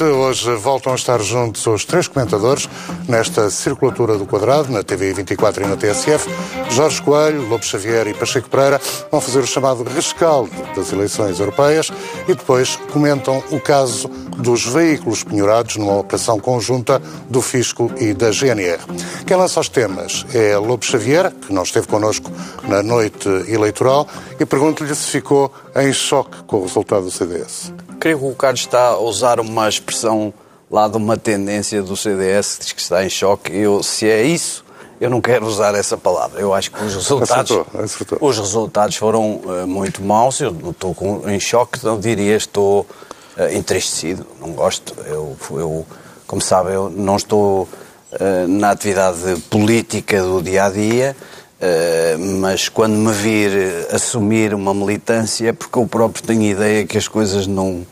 noite. Hoje voltam a estar juntos os três comentadores nesta circulatura do quadrado, na TV 24 e na TSF. Jorge Coelho, Lopes Xavier e Pacheco Pereira vão fazer o chamado rescaldo das eleições europeias e depois comentam o caso dos veículos penhorados numa operação conjunta do Fisco e da GNR. Quem lança os temas é Lopes Xavier, que não esteve connosco na noite eleitoral, e pergunto-lhe se ficou em choque com o resultado do CDS. Creio que o Carlos está a usar uma expressão lá de uma tendência do CDS que diz que está em choque. Eu, se é isso, eu não quero usar essa palavra. Eu acho que os resultados, Acertou, acertou. Os resultados foram uh, muito maus. Eu estou com, em choque, não diria estou uh, entristecido. Não gosto. Eu, eu, como sabe, eu não estou uh, na atividade política do dia a dia. Uh, mas quando me vir assumir uma militância, é porque eu próprio tenho ideia que as coisas não,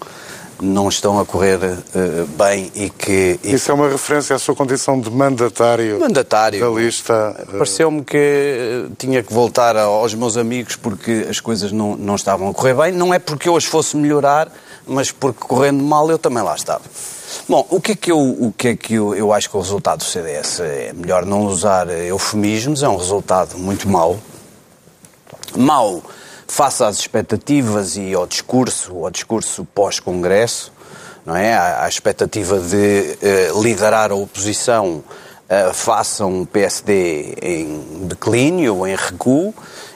não estão a correr uh, bem e que... E Isso é uma referência à sua condição de mandatário, mandatário. da lista. uh, Pareceu-me que tinha que voltar aos meus amigos porque as coisas não, não estavam a correr bem. Não é porque eu as fosse melhorar, mas porque correndo mal eu também lá estava. Bom, o que é que eu, o que é que eu, eu acho que o resultado do CDS é melhor não usar eufemismos, é um resultado muito mau. Mau face às expectativas e ao discurso, ao discurso pós-congresso, não é? À expectativa de uh, liderar a oposição uh, face a um PSD em declínio ou em recuo.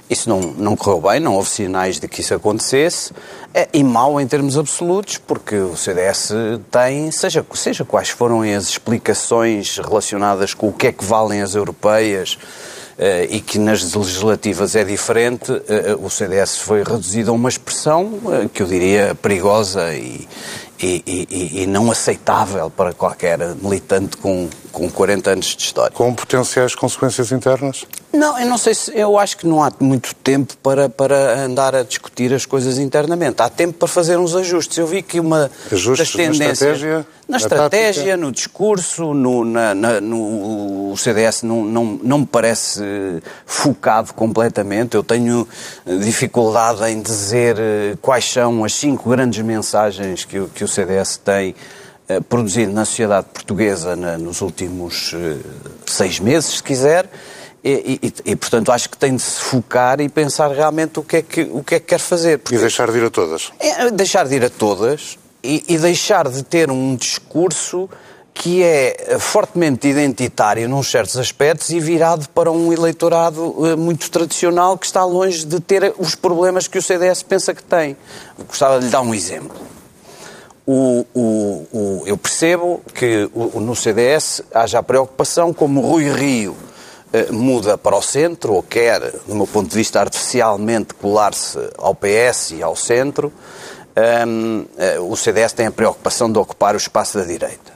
Isso não, não correu bem, não houve sinais de que isso acontecesse. É, e mau em termos absolutos, porque o CDS tem, seja, seja quais foram as explicações relacionadas com o que é que valem as europeias, e que nas legislativas é diferente, uh, o CDS foi reduzido a uma expressão que eu diria perigosa e, e, e, e, não aceitável para qualquer militante com, com 40 anos de história. Com potenciais consequências internas? Não, eu não sei se. Eu acho que não há muito tempo para, para andar a discutir as coisas internamente. Há tempo para fazer uns ajustes. Eu vi que uma ajustes das tendências. Na estratégia, na estratégia no discurso, no, na, na, no, o CDS não, não, não me parece focado completamente. Eu tenho dificuldade em dizer quais são as cinco grandes mensagens que, que o CDS tem produzido na sociedade portuguesa na, nos últimos seis meses, se quiser. E, e, e, portanto, acho que tem de se focar e pensar realmente o que é que, o que, é que quer fazer. Porque... E deixar de ir a todas. É, deixar de ir a todas e, e deixar de ter um discurso que é fortemente identitário num certos aspectos e virado para um eleitorado muito tradicional que está longe de ter os problemas que o CDS pensa que tem. Gostava de lhe dar um exemplo. O, o, o, eu percebo que no CDS haja a preocupação como Rui Rio muda para o centro, ou quer, do meu ponto de vista, artificialmente colar-se ao PS e ao centro, um, o CDS tem a preocupação de ocupar o espaço da direita.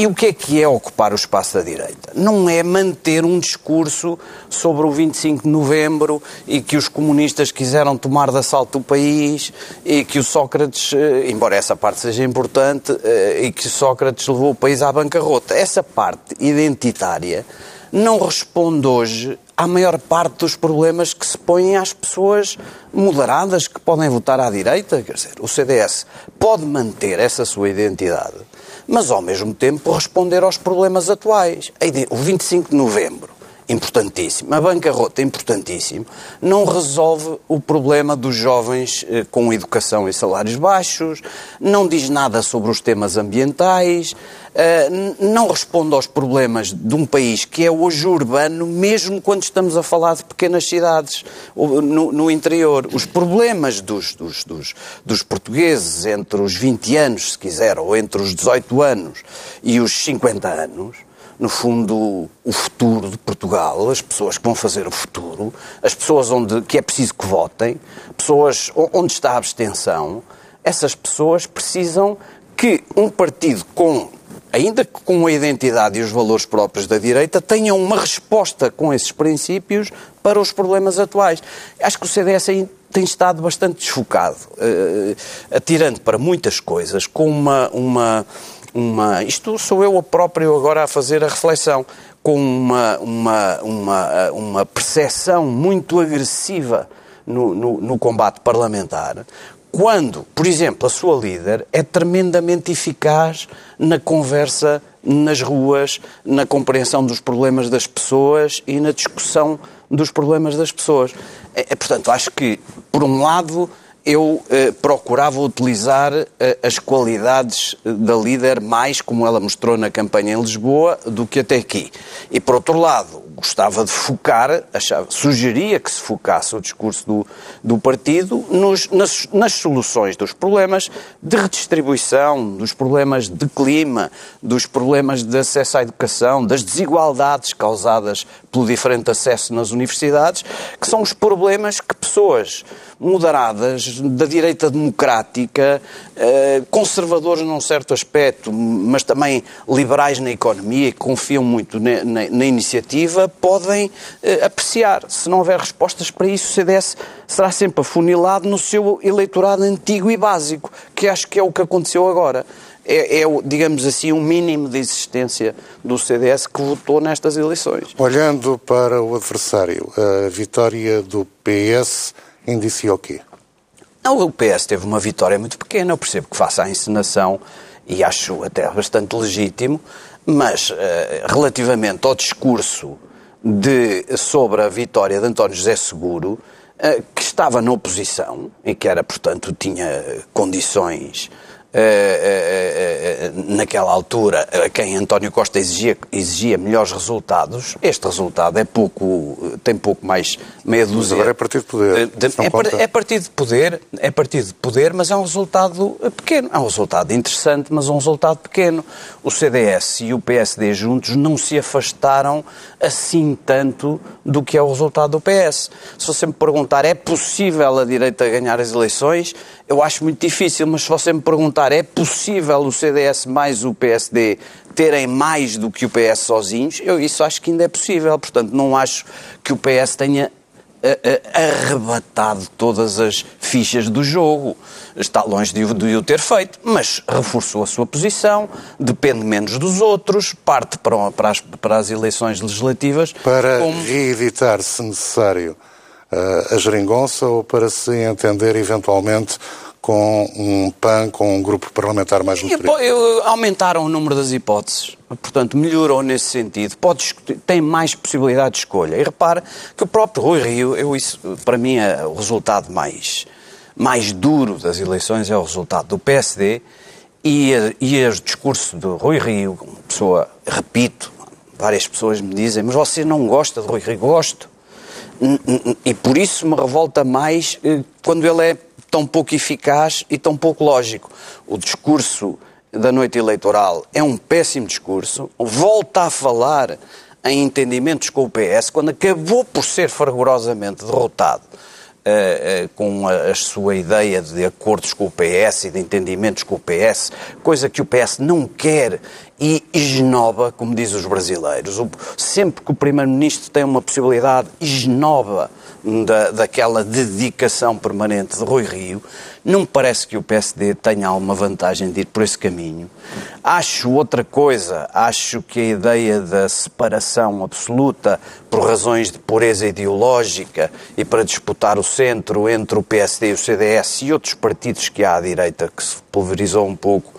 E o que é que é ocupar o espaço da direita? Não é manter um discurso sobre o 25 de novembro e que os comunistas quiseram tomar de assalto o país e que o Sócrates, embora essa parte seja importante, e que Sócrates levou o país à bancarrota. Essa parte identitária não responde hoje à maior parte dos problemas que se põem às pessoas moderadas que podem votar à direita. Quer dizer, o CDS pode manter essa sua identidade, mas ao mesmo tempo responder aos problemas atuais. O 25 de novembro, importantíssimo, a bancarrota, importantíssimo, não resolve o problema dos jovens eh, com educação e salários baixos, não diz nada sobre os temas ambientais, eh, não responde aos problemas de um país que é hoje urbano, mesmo quando estamos a falar de pequenas cidades no, no interior. Os problemas dos, dos, dos, dos, portugueses entre os 20 anos, se quiser, ou entre os 18 anos e os 50 anos, no fundo, o futuro de Portugal, as pessoas que vão fazer o futuro, as pessoas onde, que é preciso que votem, pessoas onde está a abstenção, essas pessoas precisam que um partido com ainda que com a identidade e os valores próprios da direita, tenham uma resposta com esses princípios para os problemas atuais. Acho que o CDS tem estado bastante desfocado, uh, atirando para muitas coisas, com uma, uma, uma. Isto sou eu próprio agora a fazer a reflexão, com uma, uma, uma, uma percepção muito agressiva no, no, no combate parlamentar, quando, por exemplo, a sua líder é tremendamente eficaz na conversa nas ruas, na compreensão dos problemas das pessoas e na discussão dos problemas das pessoas. É, é portanto, acho que, por um lado, eu eh, procurava utilizar eh, as qualidades da líder mais como ela mostrou na campanha em Lisboa do que até aqui. E, por outro lado, gostava de focar, achava, sugeria que se focasse o discurso do, do partido nos, nas, nas, soluções dos problemas de redistribuição, dos problemas de clima, dos problemas de acesso à educação, das desigualdades causadas pelo diferente acesso nas universidades, que são os problemas que pessoas moderadas, da direita democrática, eh, conservadores num certo aspecto, mas também liberais na economia, que confiam muito na, na, na iniciativa, podem eh, apreciar. Se não houver respostas para isso, o CDS será sempre afunilado no seu eleitorado antigo e básico, que acho que é o que aconteceu agora. É, é, digamos assim, um mínimo de existência do CDS que votou nestas eleições. Olhando para o adversário, a vitória do PS indicia o quê? Não, o PS teve uma vitória muito pequena, eu percebo que faça a encenação e acho até bastante legítimo, mas uh, relativamente ao discurso de, sobre a vitória de António José Seguro, uh, que estava na oposição e que era, portanto, tinha condições eh, eh, eh, naquela altura, a quem António Costa exigia, exigia melhores resultados, este resultado é pouco, tem pouco mais meia dúzia. Mas agora é partido de poder. É, é, partido de poder, é partido de poder, mas é um resultado pequeno. É um resultado interessante, mas um resultado pequeno. O CDS e o PSD juntos não se afastaram assim tanto do que é o resultado do PS. Se você me perguntar, é possível a direita ganhar as eleições? Eu acho muito difícil, mas se você me perguntar, é possível o CDS mais o PSD terem mais do que o PS sozinhos? Eu isso acho que ainda é possível. Portanto, não acho que o PS tenha arrebatado todas as fichas do jogo. Está longe de, de o ter feito, mas reforçou a sua posição, depende menos dos outros, parte para, para, as, para as eleições legislativas. Para como... reeditar, se necessário, uh, a geringonça ou para se entender eventualmente com um PAN, com um grupo parlamentar mais nutrido? Aumentaram o número das hipóteses, portanto, melhorou nesse sentido. Pode, tem mais possibilidade de escolha. E repare que o próprio Rui Rio, eu, isso, para mim, é o resultado mais, mais duro das eleições é o resultado do PSD e, e o discurso do Rui Rio, uma pessoa, repito, várias pessoas me dizem, mas você não gosta de Rui Rio? Gosto. E por isso me revolta mais eh, quando ele é tão pouco eficaz e tão pouco lógico. O discurso da noite eleitoral é um péssimo discurso, volta a falar em entendimentos com o PS, quando acabou por ser fragorosamente derrotado uh, uh, com a, a, sua ideia de acordos com o PS e de entendimentos com o PS, coisa que o PS não quer e esnoba, como dizem os brasileiros. O, sempre que o Primeiro-Ministro tem uma possibilidade, esnoba da, daquela dedicação permanente de Rui Rio, não me parece que o PSD tenha alguma vantagem de ir por esse caminho. Acho outra coisa, acho que a ideia da separação absoluta por razões de pureza ideológica e para disputar o centro entre o PSD e o CDS e outros partidos que há à direita que se pulverizou um pouco,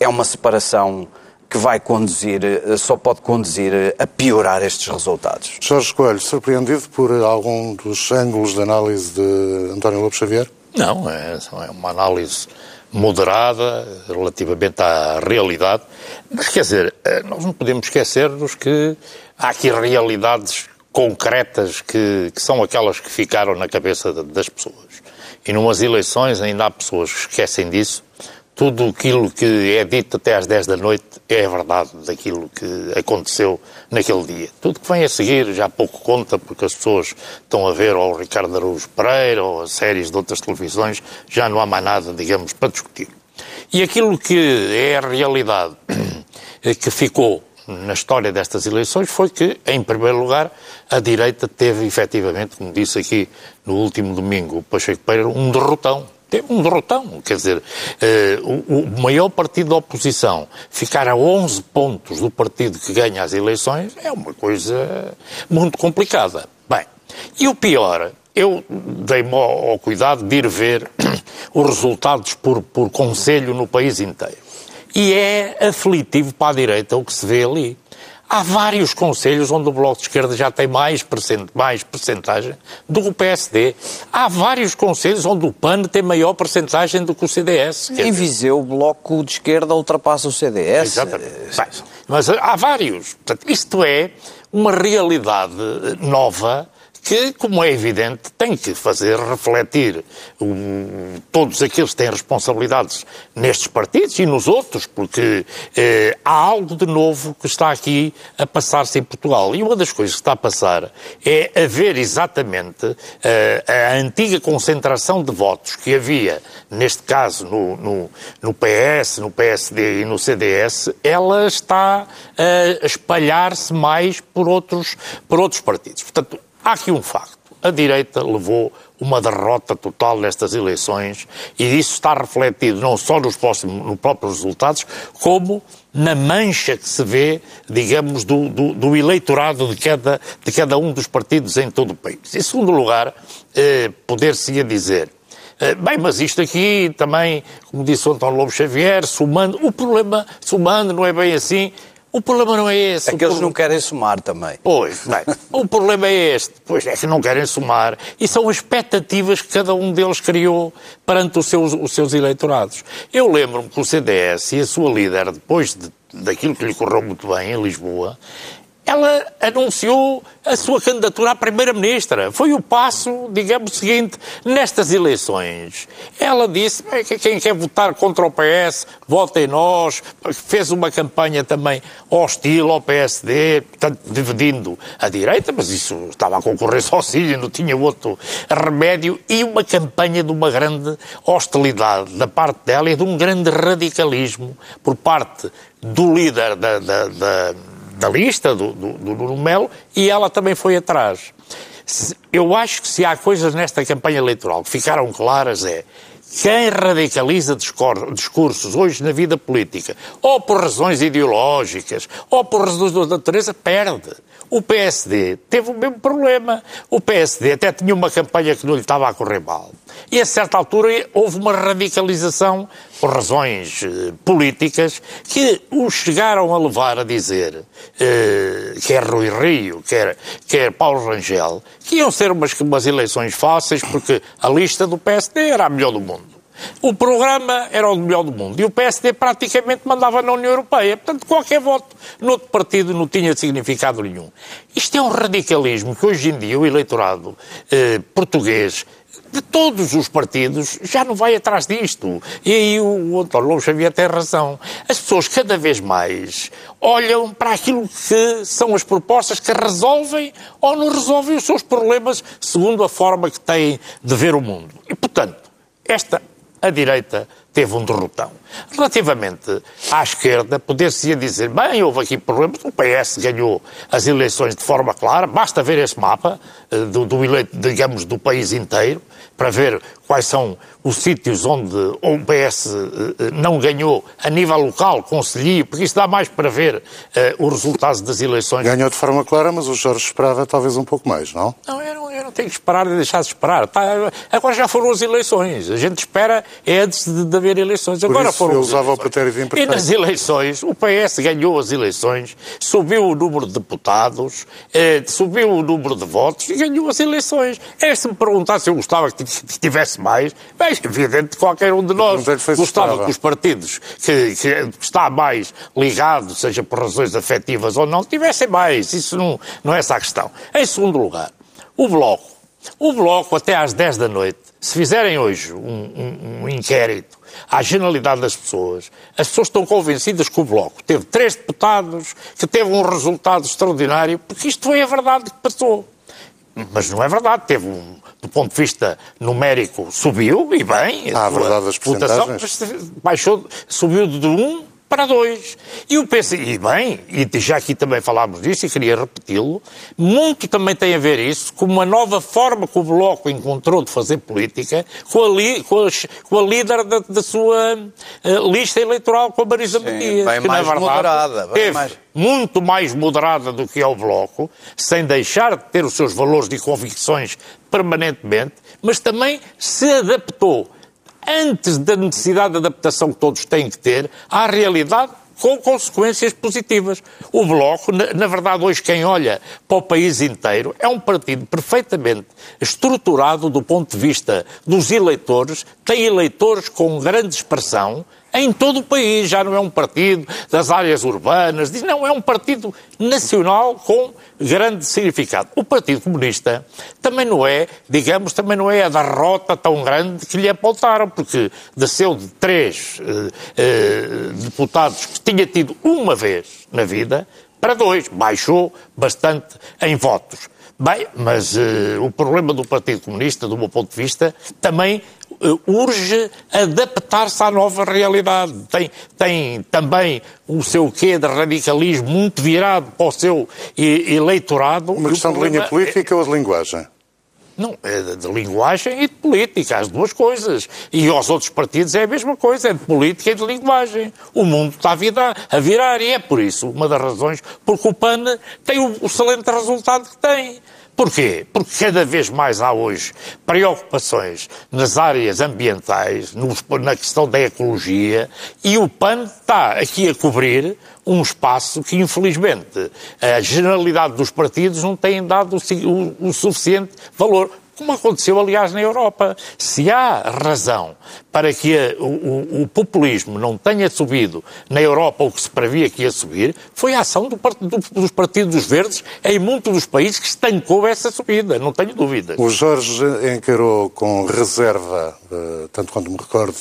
é uma separação que vai conduzir, eh, só pode conduzir eh, a piorar estes resultados. Jorge Coelho, surpreendido por algum dos ângulos de análise de António Lopes Xavier? Não, é, é uma análise moderada relativamente à realidade. Mas, quer dizer, eh, nós não podemos esquecer-nos que há aqui realidades concretas que, que, são aquelas que ficaram na cabeça das pessoas. E numas eleições ainda há pessoas que esquecem disso tudo aquilo que é dito até às 10 da noite é verdade daquilo que aconteceu naquele dia. Tudo que vem a seguir já pouco conta, porque as pessoas estão a ver ou o Ricardo Araújo Pereira ou as séries de outras televisões, já não há mais nada, digamos, para discutir. E aquilo que é a realidade que ficou na história destas eleições foi que, em primeiro lugar, a direita teve efetivamente, como disse aqui no último domingo o Pacheco Pereira, um derrotão teve um derrotão. Quer dizer, eh, o, maior partido da oposição ficar a 11 pontos do partido que ganha as eleições é uma coisa muito complicada. Bem, e o pior, eu dei-me ao cuidado de ir ver os resultados por, por conselho no país inteiro. E é aflitivo para a direita o que se vê ali. Há vários conselhos onde o Bloco de Esquerda já tem mais, percent, mais percentagem do que o PSD. Há vários conselhos onde o PAN tem maior percentagem do que o CDS. Em Viseu, o Bloco de Esquerda ultrapassa o CDS. Exatamente. Bem, mas há vários. Portanto, isto é uma realidade nova que, como é evidente, tem que fazer refletir um, todos aqueles que têm responsabilidades nestes partidos e nos outros, porque eh, há algo de novo que está aqui a passar-se em Portugal. E uma das coisas que está a passar é haver exatamente eh, a antiga concentração de votos que havia, neste caso, no, no, no PS, no PSD e no CDS, ela está a espalhar-se mais por outros, por outros partidos. Portanto, Há aqui um facto. A direita levou uma derrota total nestas eleições e isso está refletido não só nos, próximos, nos próprios resultados, como na mancha que se vê, digamos, do, do, do eleitorado de cada, de cada um dos partidos em todo o país. Em segundo lugar, eh, poder-se-ia dizer eh, Bem, mas isto aqui também, como disse o António Lobo Xavier, somando, o problema, somando, não é bem assim, o problema não é esse. É que eles não querem somar também. Pois, bem, o problema é este. Pois é que não querem somar. E são expectativas que cada um deles criou perante os seus, os seus eleitorados. Eu lembro-me que o CDS e a sua líder, depois de, daquilo que lhe correu muito bem em Lisboa, ela anunciou a sua candidatura à Primeira-Ministra. Foi o passo, digamos, seguinte, nestas eleições. Ela disse que quem quer votar contra o PS, vote em nós. Fez uma campanha também hostil ao PSD, portanto, dividindo a direita, mas isso estava a concorrer sozinha, não tinha outro remédio. E uma campanha de uma grande hostilidade da parte dela e de um grande radicalismo por parte do líder da, da, da da lista do, do, Nuno Melo e ela também foi atrás. Eu acho que se há coisas nesta campanha eleitoral que ficaram claras é quem radicaliza discursos hoje na vida política, ou por razões ideológicas, ou por razões da natureza, perde. O PSD teve o mesmo problema. O PSD até tinha uma campanha que não lhe estava a correr mal. E a certa altura houve uma radicalização por razões eh, políticas que o chegaram a levar a dizer, eh, quer Rui Rio, quer, quer Paulo Rangel, que iam ser umas, umas eleições fáceis porque a lista do PSD era a melhor do mundo. O programa era o melhor do mundo e o PSD praticamente mandava na União Europeia. Portanto, qualquer voto no outro partido não tinha significado nenhum. Isto é um radicalismo que hoje em dia o eleitorado eh, português de todos os partidos já não vai atrás disto. E aí o António Lobo Xavier tem razão. As pessoas cada vez mais olham para aquilo que são as propostas que resolvem ou não resolvem os seus problemas segundo a forma que têm de ver o mundo. E, portanto, esta a direita teve um derrotão. Relativamente à esquerda, poder-se dizer, bem, houve aqui problemas, o PS ganhou as eleições de forma clara, basta ver esse mapa eh, do, do eleito, digamos, do país inteiro, para ver quais são os sítios onde o PS eh, não ganhou a nível local, conselhio, porque isso dá mais para ver uh, os resultados das eleições. Ganhou de forma clara, mas o Jorge esperava talvez um pouco mais, não? Não, eu não, eu não tenho que esperar e deixar de esperar. Tá, agora já foram as eleições. A gente espera é antes de, de haver eleições. Por agora isso foram eu usava o pretérito de E nas eleições, o PS ganhou as eleições, subiu o número de deputados, eh, subiu o número de votos e ganhou as eleições. É se me perguntar se eu gostava que tivesse mais, bem, evidente que qualquer um de nós gostava que os partidos que, que, está mais ligado, seja por razões afetivas ou não, tivessem mais. Isso não, não é essa a questão. Em segundo lugar, o Bloco. O Bloco, até às 10 da noite, se fizerem hoje um, um, um inquérito à generalidade das pessoas, as pessoas estão convencidas que o Bloco teve três deputados, que teve um resultado extraordinário, porque isto foi a verdade que passou. Mas não é verdade, teve um, do ponto de vista numérico, subiu, e bem. Ah, a verdade das votação baixou, subiu de 1 para dois. E o PC, e bem, e já aqui também falámos disso e queria repeti-lo, muito também tem a ver isso com uma nova forma que o Bloco encontrou de fazer política com a, li, com com a líder da, da sua uh, lista eleitoral, com a Marisa Matias. Bem que, mais verdade, moderada. Bem mais... muito mais moderada do que é o Bloco, sem deixar de ter os seus valores e convicções permanentemente, mas também se adaptou antes da necessidade de adaptação que todos têm que ter à realidade com consequências positivas. O Bloco, na, verdade, hoje quem olha para o país inteiro é um partido perfeitamente estruturado do ponto de vista dos eleitores, tem eleitores com grande expressão, em todo o país, já não é um partido das áreas urbanas, diz, não, é um partido nacional com grande significado. O Partido Comunista também não é, digamos, também não é a derrota tão grande que lhe apontaram, porque desceu de três eh, eh, deputados que tinha tido uma vez na vida para dois, baixou bastante em votos. Bem, mas uh, o problema do Partido Comunista, do meu ponto de vista, também urge adaptar-se à nova realidade. Tem, tem também o seu quê de radicalismo muito virado para o seu eleitorado. Uma questão de linha política é... ou de linguagem? Não, é de linguagem e de política, as duas coisas. E aos outros partidos é a mesma coisa, é de política e de linguagem. O mundo está a virar, a virar e é por isso uma das razões porque o PAN tem o excelente resultado que tem. Porquê? Porque cada vez mais há hoje preocupações nas áreas ambientais, na questão da ecologia, e o PAN está aqui a cobrir um espaço que, infelizmente, a generalidade dos partidos não têm dado o, o, o suficiente valor como aconteceu, aliás, na Europa. Se há razão para que a, o, o, populismo não tenha subido na Europa o que se previa que ia subir, foi a ação do, do, dos partidos verdes em muitos dos países que estancou essa subida, não tenho dúvidas. O Jorge encarou com reserva, eh, tanto quanto me recordo,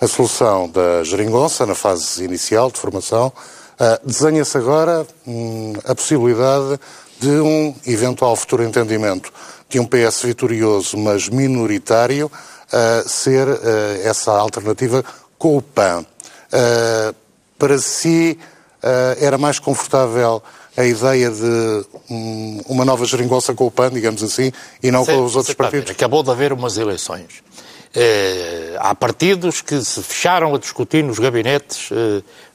a solução da geringonça na fase inicial de formação. Uh, Desenha-se agora hum, a possibilidade de um eventual futuro entendimento de um PS vitorioso, mas minoritário, uh, ser uh, essa alternativa com o PAN. Uh, para si, era mais confortável a ideia de um, uma nova geringonça com o PAN, digamos assim, e não com os outros partidos? Acabou de haver umas eleições. há partidos que se fecharam a discutir nos gabinetes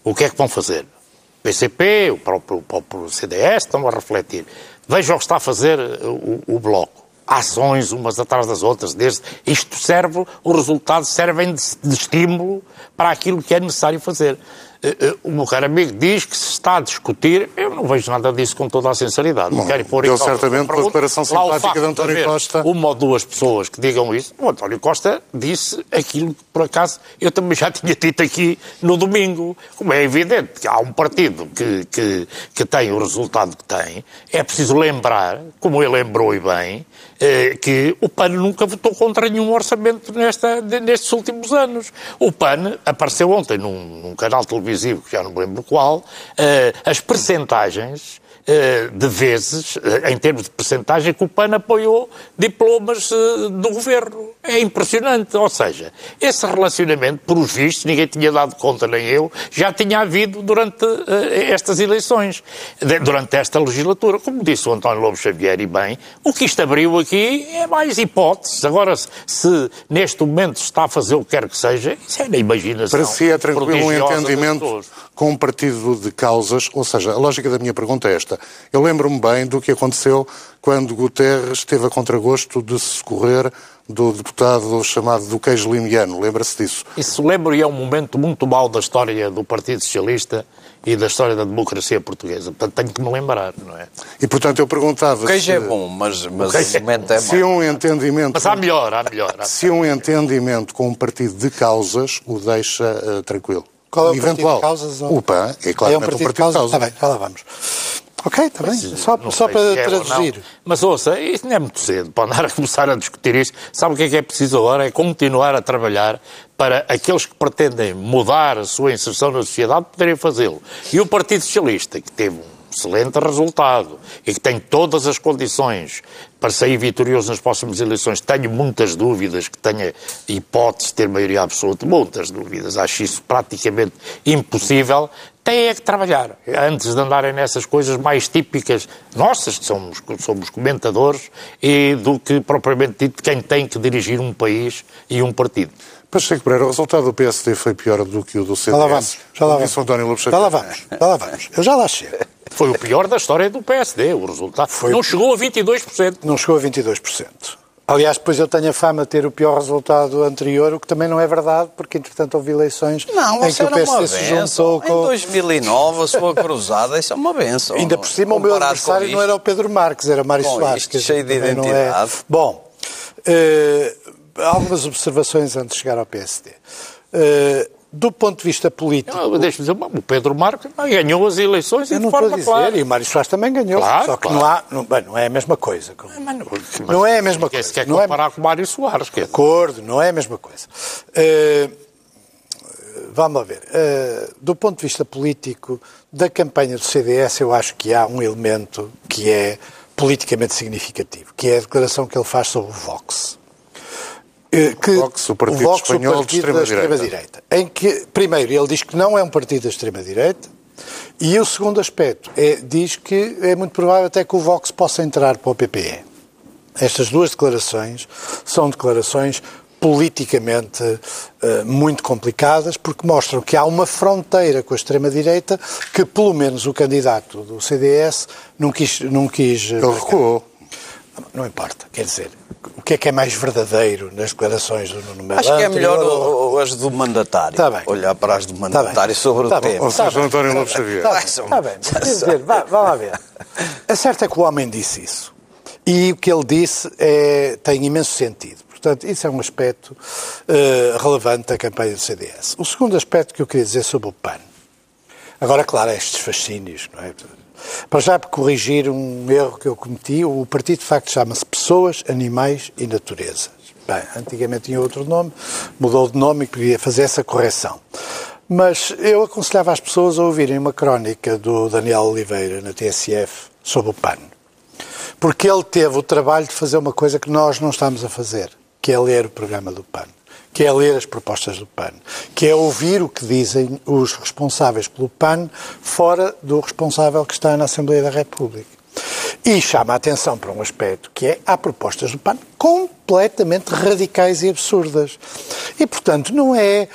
o que é que vão fazer. O PCP, o próprio, o próprio CDS estão a refletir. Vejam o que está a fazer o, o Bloco ações umas atrás das outras. Desde, isto serve, os resultados servem de, de estímulo para aquilo que é necessário fazer. Eh, eh, o meu caro amigo diz que se está a discutir, eu não vejo nada disso com toda a sinceridade. Bom, quero pôr certamente pela declaração simpática de António de Costa. Uma ou duas pessoas que digam isso. O António Costa disse aquilo que, por acaso, eu também já tinha dito aqui no domingo. Como é evidente que há um partido que, que, que tem o resultado que tem, é preciso lembrar, como ele lembrou e bem, que o PAN nunca votou contra nenhum orçamento nesta, nestes últimos anos. O PAN apareceu ontem num, num canal televisivo, que já não me lembro qual, eh, as percentagens de vezes, eh, em termos de percentagem, que o PAN apoiou diplomas eh, do governo. É impressionante. Ou seja, esse relacionamento, por os vistos, ninguém tinha dado conta, nem eu, já tinha havido durante estas eleições, durante esta legislatura. Como disse o António Lobo Xavier, e bem, o que isto abriu aqui é mais hipóteses. Agora, se neste momento se está a fazer o que quer que seja, isso é na imaginação. Para si é tranquilo um entendimento com um partido de causas, ou seja, a lógica da minha pergunta é esta. Eu lembro-me bem do que aconteceu quando Guterres teve a contragosto de se socorrer do deputado chamado do queijo limiano. Lembra-se disso? Isso lembro e é um momento muito mau da história do Partido Socialista e da história da democracia portuguesa. Portanto, tenho que me lembrar, não é? E, portanto, eu perguntava... O queijo se... é bom, mas, mas o momento é mau. Se um entendimento... Mas há melhor, há melhor. Há se um entendimento com um partido de causas o deixa uh, tranquilo. Qual é o Eventual. partido de causas? O PAN é claramente é um partido, um partido de causas. Está bem, já lá vamos. Ok, está bem. Só, só para é traduzir. Mas ouça, isso não é muito cedo para andar a começar a discutir isto. Sabe o que é que é preciso agora? É continuar a trabalhar para aqueles que pretendem mudar a sua inserção na sociedade poderem fazê-lo. E o Partido Socialista, que teve um excelente resultado e que tem todas as condições para sair vitorioso nas próximas eleições, tenho muitas dúvidas que tenha hipótese de ter maioria absoluta, muitas dúvidas, acho isso praticamente impossível, têm é que trabalhar, antes de andarem nessas coisas mais típicas nossas, que somos, somos comentadores, e do que propriamente dito quem tem que dirigir um país e um partido. Pacheco Pereira, o resultado do PSD foi pior do que o do CDS. Já lá vamos. Já lá vamos. Já lá vamos. Já lá vamos. Eu já lá chego. Foi o pior da história do PSD, o resultado. Foi... Não chegou a 22%. Não chegou a 22%. Aliás, depois eu tenho a fama de ter o pior resultado anterior, o que também não é verdade, porque entretanto houve eleições Não, em que o PSD se juntou com... Em 2009, a sua cruzada, isso é uma benção. Ainda por cima, o meu adversário não era o Pedro Marques, era Mário Soares. isto, cheio de não identidade. É... Bom, eh, algumas observações antes de chegar ao PSD. Eh, do ponto de vista político, Deixa-me dizer, o Pedro Marques ganhou as eleições eu de não forma dizer, clara. e o Mário Soares também ganhou, Claro, só que claro. não há, não, bem, não é a mesma coisa. Mas Não é a mesma coisa, Se quer não é- comparar com o Mário Soares, quer acordo, não é a mesma coisa. Eh, vamos lá ver. Eh, do ponto de vista político, da campanha do CDS, eu acho que há um elemento que é politicamente significativo, que é a declaração que ele faz sobre o Vox. Eh, Que, Vox, o partido espanhol de partido da extrema-direita. extrema-direita. Em que, primeiro, ele diz que não é um partido da extrema-direita, e o segundo aspecto é, diz que é muito provável até que o Vox possa entrar para o PPE. Estas duas declarações são declarações politicamente eh, muito complicadas, porque mostram que há uma fronteira com a extrema-direita que, pelo menos, o candidato do CDS não quis. Não quis eh, Ele recuou. Não importa, quer dizer, o que é que é mais verdadeiro nas declarações do Nuno Melo? Acho que é melhor ou- o- o- as do mandatário. Tá bem. Olhar para as do Tá mandatário bem. sobre Tá o tema. Ou seja, António Lopes Xavier. Está bem, está bem. Quer dizer, vá, vá lá ver. A certo é que o homem disse isso. E o que ele disse é, tem imenso sentido. Portanto, isso é um aspecto eh, relevante da campanha do CDS. O segundo aspecto que eu queria dizer sobre o PAN. Agora, claro, estes fascínios, não é? Para já, corrigir um erro que eu cometi, o partido de facto chama-se Pessoas, Animais e Natureza. Bem, antigamente tinha outro nome, mudou de nome e queria fazer essa correção. Mas eu aconselhava as pessoas a ouvirem uma crónica do Daniel Oliveira na TSF sobre o PAN. Porque ele teve o trabalho de fazer uma coisa que nós não estamos a fazer, que é ler o programa do PAN, que é ler as propostas do PAN, que é ouvir o que dizem os responsáveis pelo PAN fora do responsável que está na Assembleia da República. E chama a atenção para um aspecto que é há propostas do PAN completamente radicais e absurdas. E, portanto, não é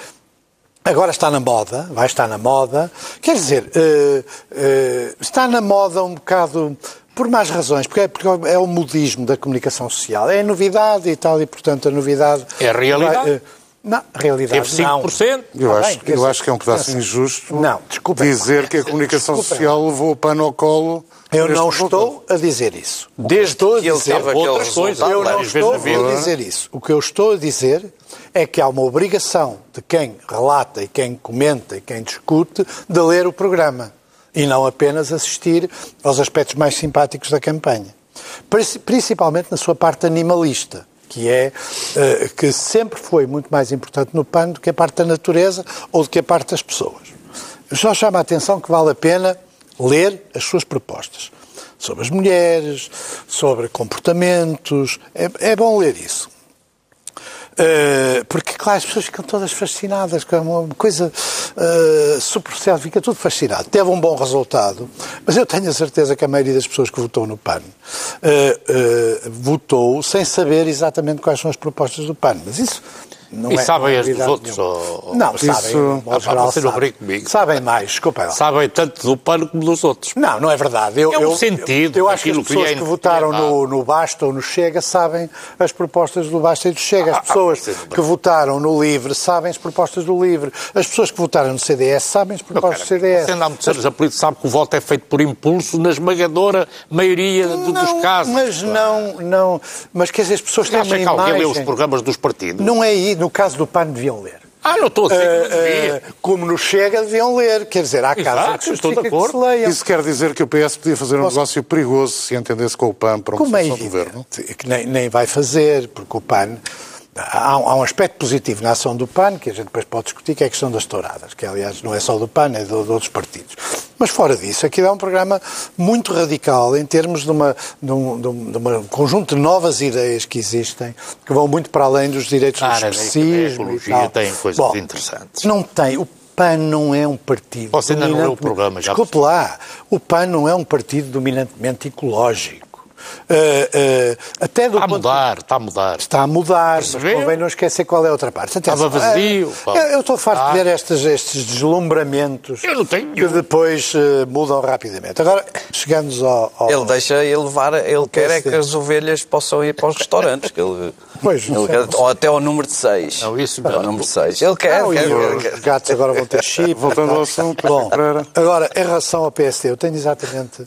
Agora está na moda, vai estar na moda. Quer dizer, eh, eh, está na moda um bocado por mais razões, porque é, porque é o modismo da comunicação social. É novidade e tal, e portanto a novidade. É a realidade? vai, eh, não, realidade Teve não. 5%. Eu, Tá acho, bem, eu acho que é um pedaço pensa. injusto Não, desculpem. dizer que a comunicação Desculpem. social levou o pano ao colo. Eu não estou a dizer isso. Desde que ele dizer- teve outras coisas. Eu não estou na a dizer isso. O que eu estou a dizer é que há uma obrigação de quem relata e quem comenta e quem discute de ler o programa e não apenas assistir aos aspectos mais simpáticos da campanha. Princi- Principalmente na sua parte animalista, que é eh, que sempre foi muito mais importante no PAN do que a parte da natureza ou do que a parte das pessoas. Só chama a atenção que vale a pena ler as suas propostas sobre as mulheres, sobre comportamentos. É, é bom ler isso. Uh, porque, claro, as pessoas ficam todas fascinadas com uma coisa uh, superficial, fica tudo fascinado. Teve um bom resultado, mas eu tenho a certeza que a maioria das pessoas que votou no PAN uh, votou sem saber exatamente quais são as propostas do PAN. Mas isso não E é sabem as dos outros, ou- Não, isso- sabem. modo Ah, geral, você não sabem. comigo. Sabem mais, desculpem lá. Sabem tanto do pano como dos outros. Não, não é verdade. Eu, É um eu- sentido Eu, acho que as que pessoas que, é votaram no, no Basta ou no Chega sabem as propostas do Basta e do Chega. As Ah, ah, pessoas bem. que votaram no Livre sabem as propostas do Livre. As pessoas que votaram no CDS sabem as propostas do CDS. Você anda há muitos anos a política, sabe que o voto é feito por impulso na esmagadora maioria do- dos Não, casos. Mas não, não. Mas quer dizer, as pessoas Você têm acha uma que alguém lê os programas dos partidos? Não é aí. No caso do PAN deviam ler. Ah, não estou a dizer que não Eh, devia. eh, como no Chega deviam ler. Quer dizer, há casos Exato, em que estou de que acordo. se leiam. Isso quer dizer que o PS podia fazer um negócio perigoso se entendesse com o PAN para uma Como é posição do governo? evidente que nem, nem vai fazer, porque o PAN. Há, um- aspecto positivo na ação do PAN, que a gente depois pode discutir, que é a questão das touradas, que aliás não é só do PAN, é de, de outros partidos. Mas fora disso, aquilo é um programa muito radical em termos de, uma, de, um, de um- uma- conjunto de novas ideias que existem, que vão muito para além dos direitos Ah, do especismo. e ecologia tem coisas Bom, interessantes. Não tem. O PAN não é um partido. Você ainda não leu o programa, já Desculpe lá. O PAN não é um partido dominantemente ecológico. Uh, uh, até do está a mudar, está a mudar. Está a mudar, mas Percebeu? convém não esquecer qual é a outra parte. Atenção, Estava vazio. uh, eu, eu estou farto Ah. de ver estes, estes deslumbramentos Eu não tenho que depois uh, mudam rapidamente. Agora, chegamos ao... ao- Ele deixa ele levar, ele quer é que as ovelhas possam ir para os restaurantes. Que ele, Pois, ele quer, ou até ao número de 6. Não, isso Até ao número 6. Ele quer, Não, quer, quer, os quer. gatos agora vão ter chip. Voltando ao assunto, Bom, agora, em relação ao PSD, eu tenho exatamente...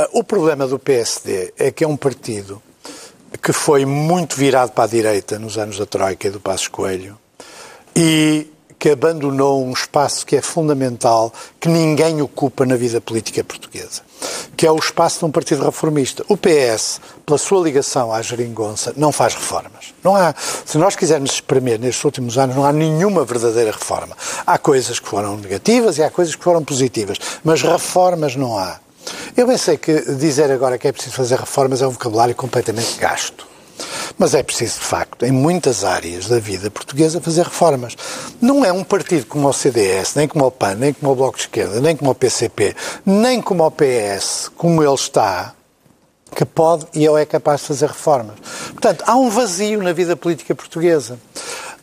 ah, o problema do PSD é que é um partido que foi muito virado para a direita nos anos da Troika e do Passos Coelho e que abandonou um espaço que é fundamental, que ninguém ocupa na vida política portuguesa, que é o espaço de um partido reformista. O PS, pela sua ligação à geringonça, não faz reformas. Não há, se nós quisermos espremer nestes últimos anos, não há nenhuma verdadeira reforma. Há coisas que foram negativas e há coisas que foram positivas, mas reformas não há. Eu bem sei que dizer agora que é preciso fazer reformas é um vocabulário completamente gasto. Mas é preciso, de facto, em muitas áreas da vida portuguesa, fazer reformas. Não é um partido como o CDS, nem como o PAN, nem como o Bloco de Esquerda, nem como o PCP, nem como o PS, como ele está, que pode e ou é capaz de fazer reformas. Portanto, há um vazio na vida política portuguesa.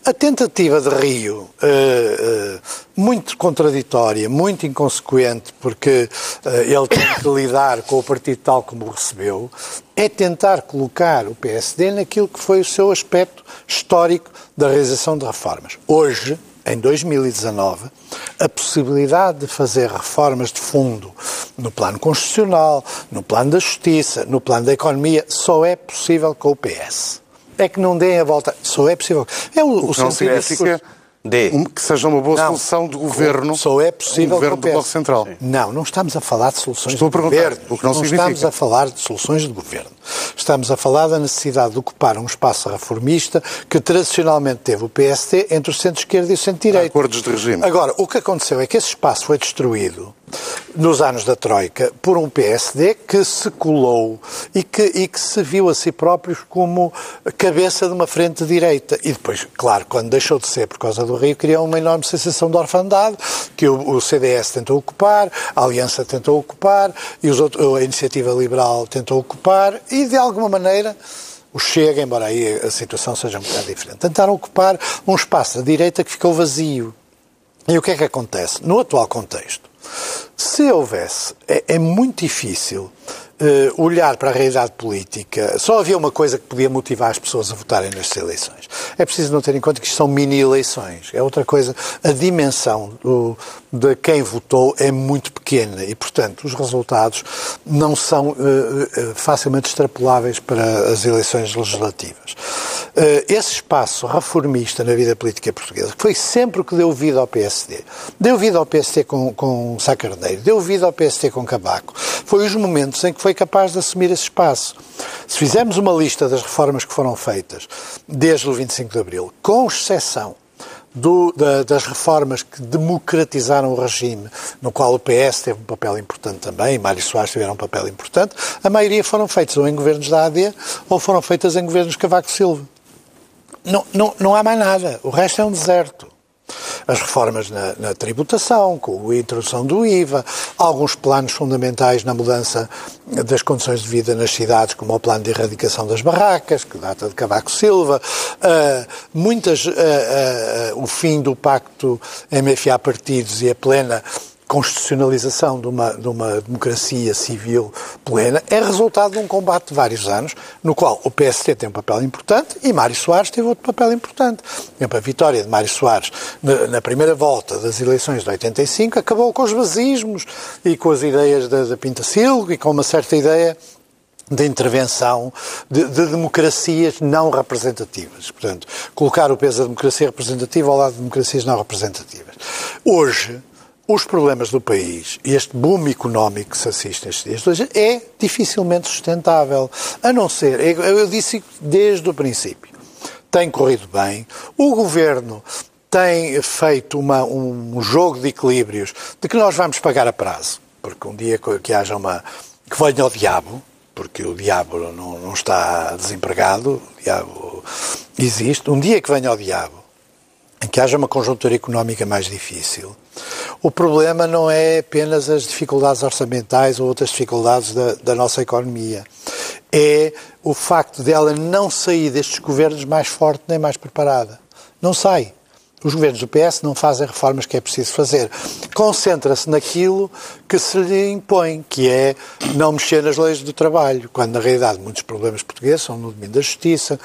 A tentativa de Rio, eh, eh, muito contraditória, muito inconsequente, porque eh, ele tem que lidar com o partido tal como o recebeu, é tentar colocar o PSD naquilo que foi o seu aspecto histórico da realização de reformas. Hoje, em 2019, a possibilidade de fazer reformas de fundo no plano constitucional, no plano da justiça, no plano da economia, só é possível com o PS. É que não deem a volta. Só é possível. É o, o O que não sentido significa D. um- que seja uma boa Não. solução de governo. Só é possível um governo do. Bloco Central. Não, não estamos a falar de soluções Estou a de perguntar, governo. o que não significa. estamos a falar de soluções de governo. Estamos a falar da necessidade de ocupar um espaço reformista que tradicionalmente teve o PSD entre o centro-esquerda e o centro-direita. Acordos de regime. Agora, o que aconteceu é que esse espaço foi destruído nos anos da Troika por um PSD que se colou e que, e que se viu a si próprios como cabeça de uma frente direita. E depois, claro, quando deixou de ser por causa do Rio, criou uma enorme sensação de orfandade que o, o CDS tentou ocupar, a Aliança tentou ocupar, e os outros, a Iniciativa Liberal tentou ocupar, e de alguma maneira o Chega, embora aí a situação seja um bocado diferente, tentaram ocupar um espaço da direita que ficou vazio. E o que é que acontece? No atual contexto, se houvesse, é, é muito difícil eh, olhar para a realidade política. Só havia uma coisa que podia motivar as pessoas a votarem nestas eleições. É preciso não ter em conta que isto são mini-eleições. É outra coisa. A dimensão do, de quem votou é muito pequena e, portanto, os resultados não são eh, facilmente extrapoláveis para as eleições legislativas. Eh, esse espaço reformista na vida política portuguesa, que foi sempre o que deu vida ao PSD, deu vida ao PSD com, com Sá Carneiro, deu vida ao PSD com Cabaco, foi os momentos em que foi capaz de assumir esse espaço. Se fizermos uma lista das reformas que foram feitas desde o 25 de Abril, com exceção do- da- das reformas que democratizaram o regime, no qual o PS teve um papel importante também, e Mário Soares tiveram um papel importante, a maioria foram feitas ou em governos da AD ou foram feitas em governos Cavaco Silva. Não, não, há mais nada. O resto é um deserto. As reformas na, na tributação, com a introdução do IVA, alguns planos fundamentais na mudança das condições de vida nas cidades, como o plano de erradicação das barracas, que data de Cavaco Silva, ah, muitas, ah, ah, o fim do pacto MFA-partidos e a plena constitucionalização de uma, de uma democracia civil plena é resultado de um combate de vários anos, no qual o PST tem um papel importante e Mário Soares teve outro papel importante. Por exemplo, a vitória de Mário Soares na, primeira volta das eleições de 85 acabou com os vazismos e com as ideias da, da Pinta Silva e com uma certa ideia de intervenção de, de democracias não representativas. Portanto, colocar o peso da democracia representativa ao lado de democracias não representativas. Hoje, os problemas do país e este boom económico que se assiste estes dias é dificilmente sustentável. A não ser, eu, eu disse desde o princípio, tem corrido bem, o governo tem feito uma, um jogo de equilíbrios de que nós vamos pagar a prazo, porque um dia que, haja uma. que venha o diabo, porque o diabo não, não está desempregado, o diabo existe, um dia que venha o diabo, em que haja uma conjuntura económica mais difícil, o problema não é apenas as dificuldades orçamentais ou outras dificuldades da, da nossa economia. é o facto dela não sair destes governos mais forte nem mais preparada. Não sai. Os governos do PS não fazem reformas que é preciso fazer. Concentra-se naquilo que se lhe impõe, que é não mexer nas leis do trabalho, quando na realidade muitos problemas portugueses são no domínio da justiça,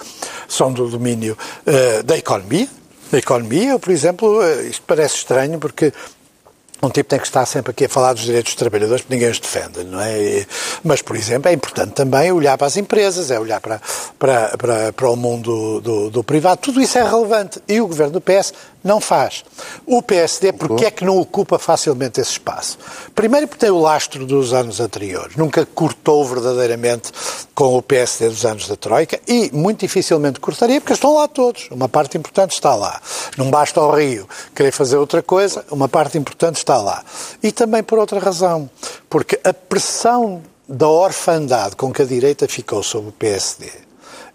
são do domínio uh, da economia. Da economia, por exemplo, uh, isto parece estranho porque um tipo tem que estar sempre aqui a falar dos direitos dos trabalhadores porque ninguém os defende, não é? Mas, por exemplo, é importante também olhar para as empresas, é olhar para, para, para, para o mundo do, do, privado. Tudo isso é relevante. E o governo do PS não faz. O PSD, porque é que não ocupa facilmente esse espaço? Primeiro porque tem o lastro dos anos anteriores. Nunca cortou verdadeiramente com o PSD dos anos da Troika e muito dificilmente cortaria porque estão lá todos. Uma parte importante está lá. Não basta ao Rio querer fazer outra coisa, uma parte importante está lá. E também por outra razão. Porque a pressão da orfandade com que a direita ficou sobre o PSD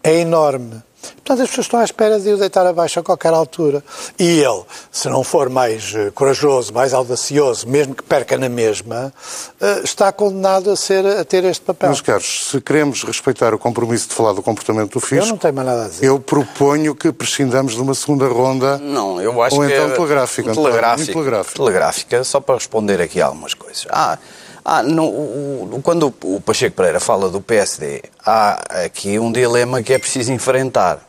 é enorme. Portanto, as pessoas estão à espera de o deitar abaixo a qualquer altura. E ele, se não for mais uh, corajoso, mais audacioso, mesmo que perca na mesma, uh, está condenado a, ser, a ter este papel. Meus caros, se queremos respeitar o compromisso de falar do comportamento do fisco... Eu não tenho mais nada a dizer. Eu proponho que prescindamos de uma segunda ronda... Não, eu acho ou que... Ou então telegráfica. Telegráfica, telegráfica. Telegráfica, só para responder aqui a algumas coisas. Ah... Ah, o, quando o Pacheco Pereira fala do PSD, há aqui um dilema que é preciso enfrentar.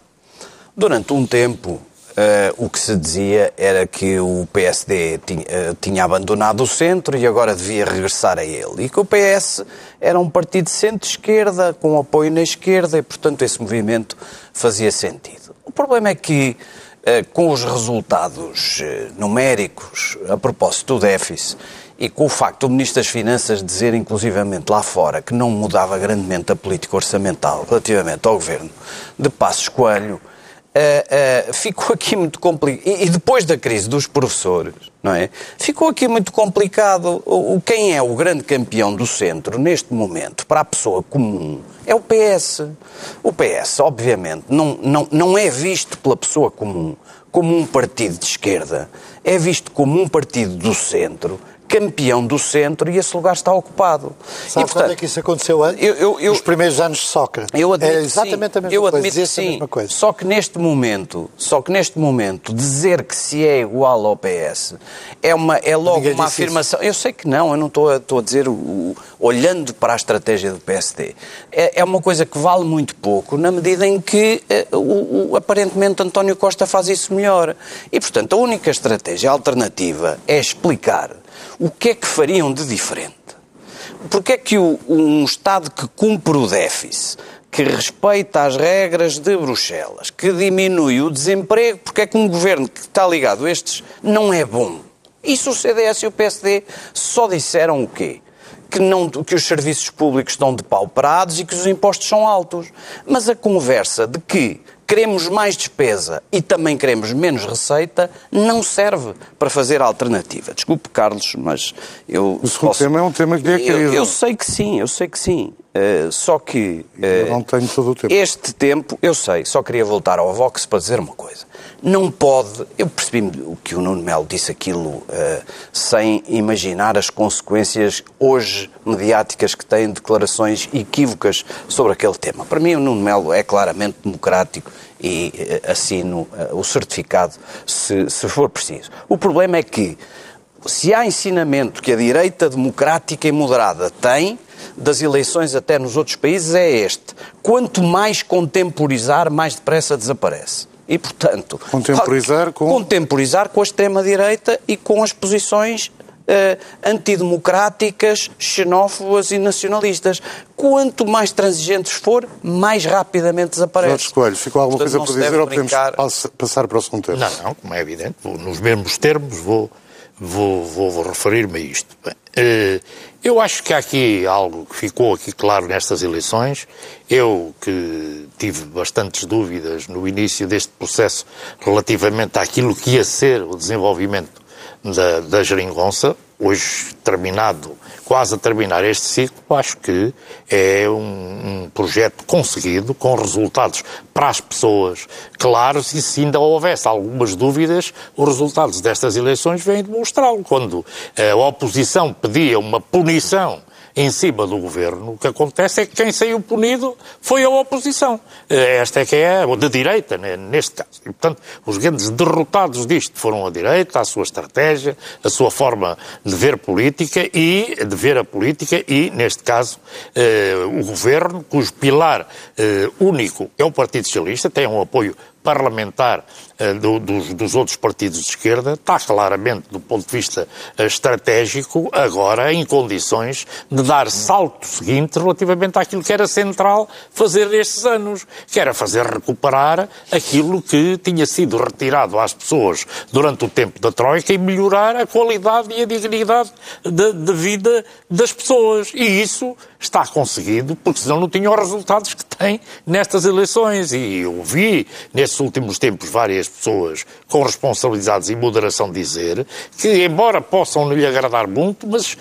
Durante um tempo, uh, o que se dizia era que o PSD tinha, uh, tinha, abandonado o centro e agora devia regressar a ele. E que o PS era um partido centro-esquerda, com apoio na esquerda, e, portanto, esse movimento fazia sentido. O problema é que, uh, com os resultados numéricos, a propósito do déficit, e com o facto do Ministro das Finanças dizer, inclusivamente lá fora, que não mudava grandemente a política orçamental relativamente ao governo de Passos Coelho, Uh, uh, ficou aqui muito complicado. E, e, depois da crise dos professores, não é? Ficou aqui muito complicado. O, o, quem é o grande campeão do centro neste momento para a pessoa comum é o PS. O PS, obviamente, não, não, não é visto pela pessoa comum como um partido de esquerda. É visto como um partido do centro campeão do centro e esse lugar está ocupado. Sabe e, portanto, quando é que isso aconteceu antes? Eu, eu, eu, Nos primeiros anos de Sócrates. Eu admito é exatamente sim, a mesma eu coisa. Admito que sim. Coisa. Só que neste momento, só que neste momento, dizer que se é igual ao PS é, uma, é logo Ninguém uma afirmação. Isso. Eu sei que não, eu não estou a, estou a dizer, o, olhando para a estratégia do PSD, é, é, uma coisa que vale muito pouco, na medida em que eh, o, o, aparentemente António Costa faz isso melhor. E, portanto, a única estratégia alternativa é explicar o que é que fariam de diferente? Porque é que o, um Estado que cumpre o déficit, que respeita as regras de Bruxelas, que diminui o desemprego, porque é que um governo que está ligado a estes não é bom? Isso o CDS e o PSD só disseram o quê? Que, não, que os serviços públicos estão depauperados e que os impostos são altos. Mas a conversa de que queremos mais despesa e também queremos menos receita, não serve para fazer alternativa. Desculpe, Carlos, mas eu. O segundo posso... tema é um tema que lhe é querido. Eu, eu sei que sim, eu sei que sim. Uh, só que. Uh, eu não tenho todo o tempo. Este tempo, eu sei, só queria voltar ao Vox para dizer uma coisa. Não pode. Eu percebi o que o Nuno Melo disse aquilo uh, sem imaginar as consequências hoje mediáticas que têm declarações equívocas sobre aquele tema. Para mim, o Nuno Melo é claramente democrático e assino o certificado se, se for preciso. O problema é que, se há ensinamento que a direita democrática e moderada tem das eleições até nos outros países é este. Quanto mais contemporizar, mais depressa desaparece. E, portanto... Contemporizar com... Contemporizar com a extrema-direita e com as posições Uh, antidemocráticas, xenófobas e nacionalistas. Quanto mais transigentes for, mais rapidamente desaparece. Jorge Coelho, ficou alguma Portanto, coisa por dizer ou podemos passar para o segundo tema? Não, não, como é evidente, vou, nos mesmos termos vou, vou, vou, vou referir-me a isto. Uh, eu acho que há aqui algo que ficou aqui claro nestas eleições. Eu que tive bastantes dúvidas no início deste processo relativamente àquilo que ia ser o desenvolvimento da, da geringonça, hoje terminado, quase a terminar este ciclo, acho que é um, um, projeto conseguido, com resultados para as pessoas claros, e se ainda houvesse algumas dúvidas, os resultados destas eleições vêm demonstrá-lo. Quando a oposição pedia uma punição em cima do governo, o que acontece é que quem saiu punido foi a oposição. Eh, esta é que é a de direita, né, neste caso. E, portanto, os grandes derrotados disto foram a direita, a sua estratégia, a sua forma de ver política e de ver a política e, neste caso, eh, o governo, cujo pilar eh, único é o Partido Socialista, tem um apoio parlamentar uh, do, dos, dos, outros partidos de esquerda está claramente, do ponto de vista uh, estratégico, agora em condições de dar salto seguinte relativamente àquilo que era central fazer nestes anos, que era fazer recuperar aquilo que tinha sido retirado às pessoas durante o tempo da Troika e melhorar a qualidade e a dignidade de, de vida das pessoas. E isso está conseguido, porque senão não tinha os resultados que tem nestas eleições. E eu vi nestes últimos tempos várias pessoas com responsabilidades e moderação dizer que, embora possam não lhe agradar muito, mas uh,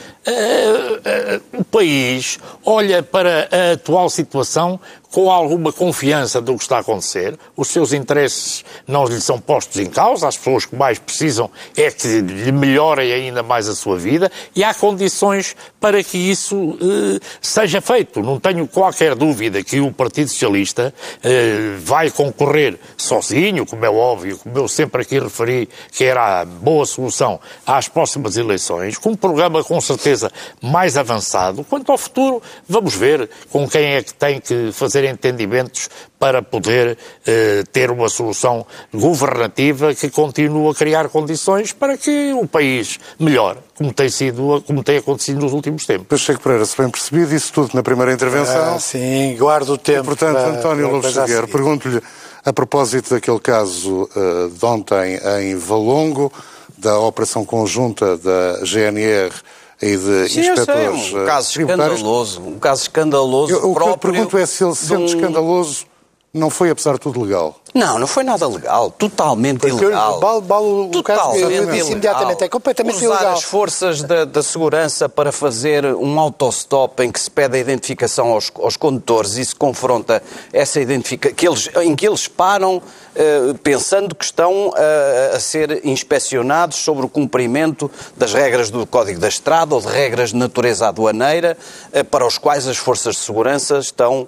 uh, o país olha para a atual situação com alguma confiança do que está a acontecer, os seus interesses não lhe são postos em causa, as pessoas que mais precisam é que lhe melhorem ainda mais a sua vida e há condições para que isso eh, seja feito. Não tenho qualquer dúvida que o Partido Socialista eh, vai concorrer sozinho, como é óbvio, como eu sempre aqui referi, que era a boa solução às próximas eleições, com um programa com certeza mais avançado. Quanto ao futuro, vamos ver com quem é que tem que fazer fazer entendimentos para poder eh, ter uma solução governativa que continue a criar condições para que o país melhore, como tem, sido, como tem acontecido nos últimos tempos. Pacheco Pereira, se bem percebi, disse tudo na primeira intervenção. Ah, sim, guardo o tempo. E, portanto, para, António Lopes Xavier, pergunto-lhe, a propósito daquele caso uh, de ontem em Valongo, da operação conjunta da GNR e de Sim, inspectores um caso escandaloso, um caso escandaloso eu, O que eu pergunto é se ele, sendo um... escandaloso, não foi, apesar de tudo, legal. Não, não foi nada legal. Totalmente Porque ilegal. Bal, bal, o Totalmente caso ilegal. imediatamente. É completamente Usar ilegal. as forças da, da, segurança para fazer um autostop em que se pede a identificação aos, aos condutores e se confronta essa identificação, que eles, em que eles param uh, pensando que estão uh, a ser inspecionados sobre o cumprimento das regras do Código da Estrada ou de regras de natureza aduaneira uh, para os quais as forças de segurança estão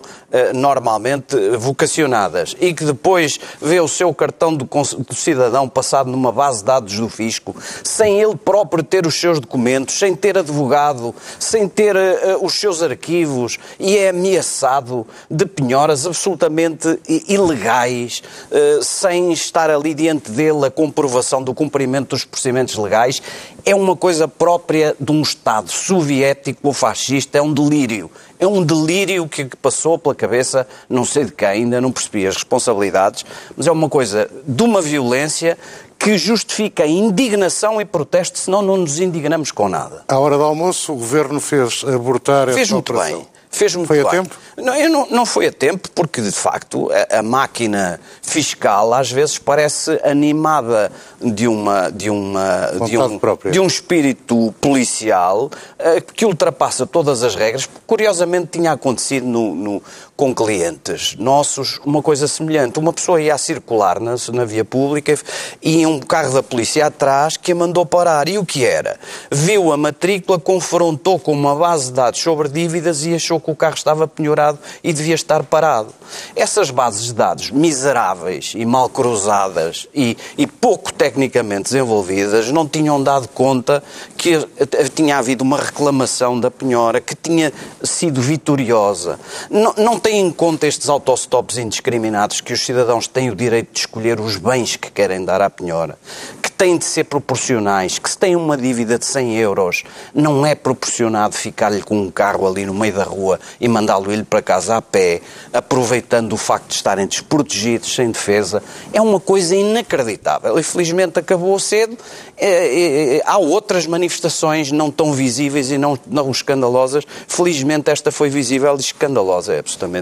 normalmente vocacionadas e que depois vê o seu cartão do, cidadão passado numa base de dados do fisco, sem ele próprio ter os seus documentos, sem ter advogado, sem ter uh, os seus arquivos e é ameaçado de penhoras absolutamente ilegais, uh, sem estar ali diante dele a comprovação do cumprimento dos procedimentos legais, é uma coisa própria de um Estado soviético ou fascista, é um delírio. É um delírio que passou pela cabeça, não sei de quem, ainda não percebi as responsabilidades, mas é uma coisa de uma violência que justifica indignação e protesto, senão não nos indignamos com nada. À hora do almoço, o Governo fez abortar fez esta muito operação. Bem. Fez muito foi a tempo? Não, não, não, foi a tempo, porque de facto a, a, máquina fiscal às vezes parece animada de, uma, de, uma, de, um, de um espírito policial uh, que ultrapassa todas as regras. Curiosamente tinha acontecido no, no, com clientes nossos uma coisa semelhante. Uma pessoa ia a circular na, na via pública e um carro da polícia atrás que a mandou parar. E o que era? Viu a matrícula, confrontou com uma base de dados sobre dívidas e achou que o carro estava penhorado e devia estar parado. Essas bases de dados miseráveis e mal cruzadas e, e pouco tecnicamente desenvolvidas não tinham dado conta que tinha havido uma reclamação da penhora que tinha sido vitoriosa. Não, não tem em conta estes autostops indiscriminados que os cidadãos têm o direito de escolher os bens que querem dar à penhora, que têm de ser proporcionais, que se tem uma dívida de 100 euros, não é proporcionado ficar-lhe com um carro ali no meio da rua e mandá-lo ir para casa a pé, aproveitando o facto de estarem desprotegidos, sem defesa, é uma coisa inacreditável. E felizmente acabou cedo. É, é, é, há outras manifestações não tão visíveis e não, não escandalosas. Felizmente esta foi visível e escandalosa. É absolutamente...